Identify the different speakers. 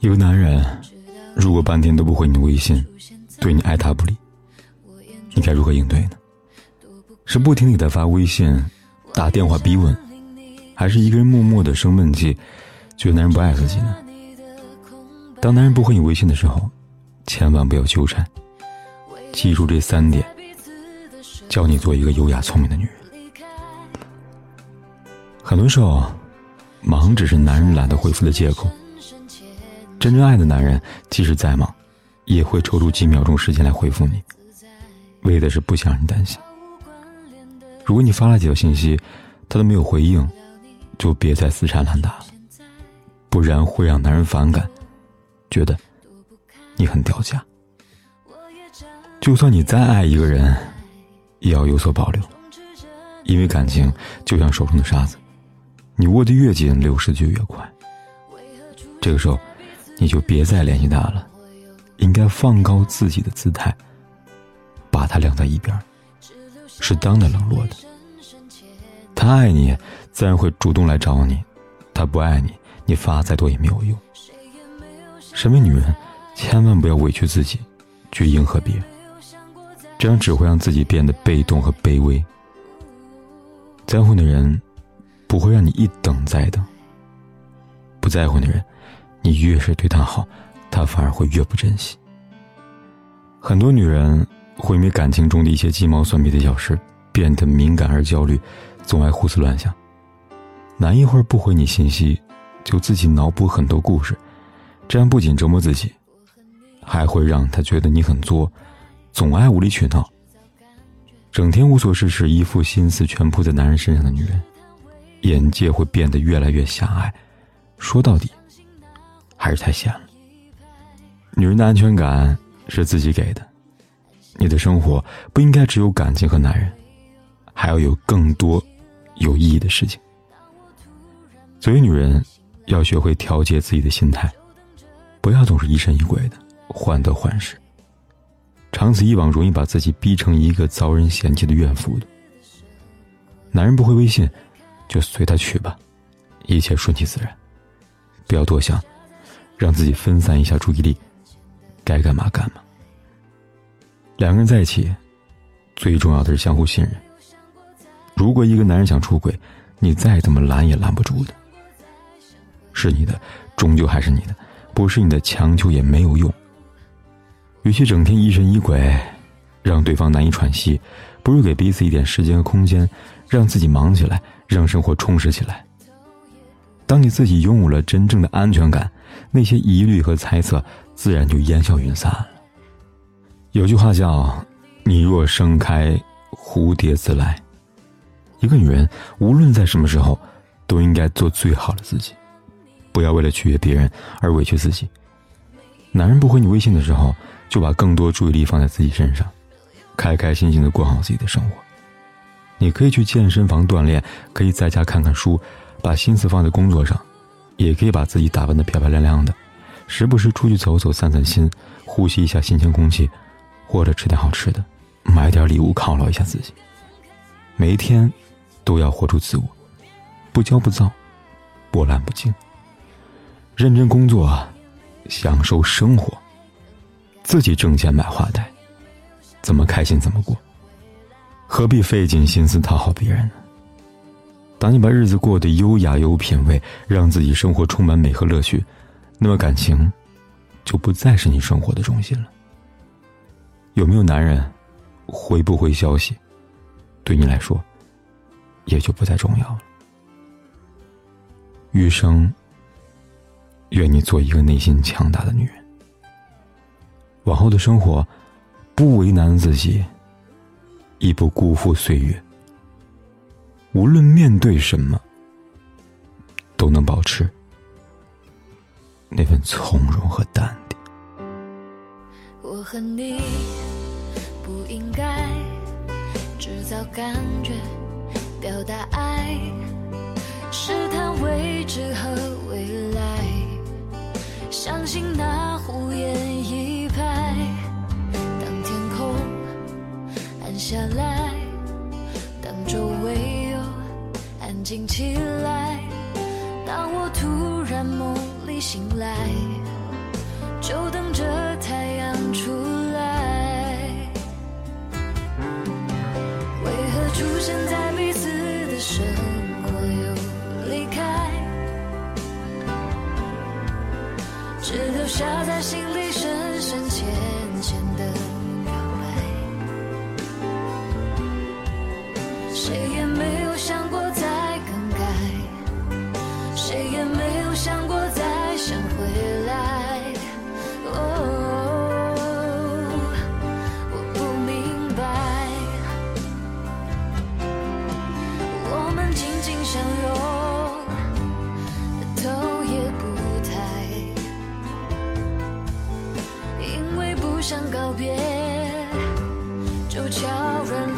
Speaker 1: 一个男人，如果半天都不回你的微信，对你爱答不理，你该如何应对呢？是不停给他发微信、打电话逼问，还是一个人默默的生闷气，觉得男人不爱自己呢？当男人不回你微信的时候，千万不要纠缠，记住这三点，教你做一个优雅聪明的女人。很多时候，忙只是男人懒得回复的借口。真正爱的男人，即使再忙，也会抽出几秒钟时间来回复你，为的是不想让你担心。如果你发了几条信息，他都没有回应，就别再死缠烂打了，不然会让男人反感，觉得你很掉价。就算你再爱一个人，也要有所保留，因为感情就像手中的沙子，你握得越紧，流失就越快。这个时候。你就别再联系他了，应该放高自己的姿态，把他晾在一边，适当的冷落他。他爱你，自然会主动来找你；他不爱你，你发再多也没有用。身为女人，千万不要委屈自己，去迎合别人，这样只会让自己变得被动和卑微。在乎的人，不会让你一等再等；不在乎的人。你越是对他好，他反而会越不珍惜。很多女人会因为感情中的一些鸡毛蒜皮的小事变得敏感而焦虑，总爱胡思乱想。男一会儿不回你信息，就自己脑补很多故事，这样不仅折磨自己，还会让他觉得你很作，总爱无理取闹。整天无所事事，一副心思全扑在男人身上的女人，眼界会变得越来越狭隘。说到底。还是太闲了。女人的安全感是自己给的，你的生活不应该只有感情和男人，还要有更多有意义的事情。作为女人，要学会调节自己的心态，不要总是疑神疑鬼的患得患失。长此以往，容易把自己逼成一个遭人嫌弃的怨妇的。男人不回微信，就随他去吧，一切顺其自然，不要多想。让自己分散一下注意力，该干嘛干嘛。两个人在一起，最重要的是相互信任。如果一个男人想出轨，你再怎么拦也拦不住的。是你的，终究还是你的；不是你的，强求也没有用。与其整天疑神疑鬼，让对方难以喘息，不如给彼此一点时间和空间，让自己忙起来，让生活充实起来。当你自己拥有了真正的安全感。那些疑虑和猜测，自然就烟消云散了。有句话叫“你若盛开，蝴蝶自来”。一个女人无论在什么时候，都应该做最好的自己，不要为了取悦别人而委屈自己。男人不回你微信的时候，就把更多注意力放在自己身上，开开心心的过好自己的生活。你可以去健身房锻炼，可以在家看看书，把心思放在工作上。也可以把自己打扮的漂漂亮亮的，时不时出去走走散散心，呼吸一下新鲜空气，或者吃点好吃的，买点礼物犒劳一下自己。每一天，都要活出自我，不骄不躁，波澜不惊。认真工作，享受生活，自己挣钱买花戴，怎么开心怎么过，何必费尽心思讨好别人呢？当你把日子过得优雅有品味，让自己生活充满美和乐趣，那么感情就不再是你生活的中心了。有没有男人，回不回消息，对你来说也就不再重要了。余生，愿你做一个内心强大的女人。往后的生活，不为难自己，亦不辜负岁月。无论面对什么，都能保持那份从容和淡定。
Speaker 2: 我和你不应该制造感觉，表达爱，试探未知静起来，当我突然梦里醒来，就等着太阳出来。为何出现在彼此的生活又离开，只留下在心里深深浅浅的 foreign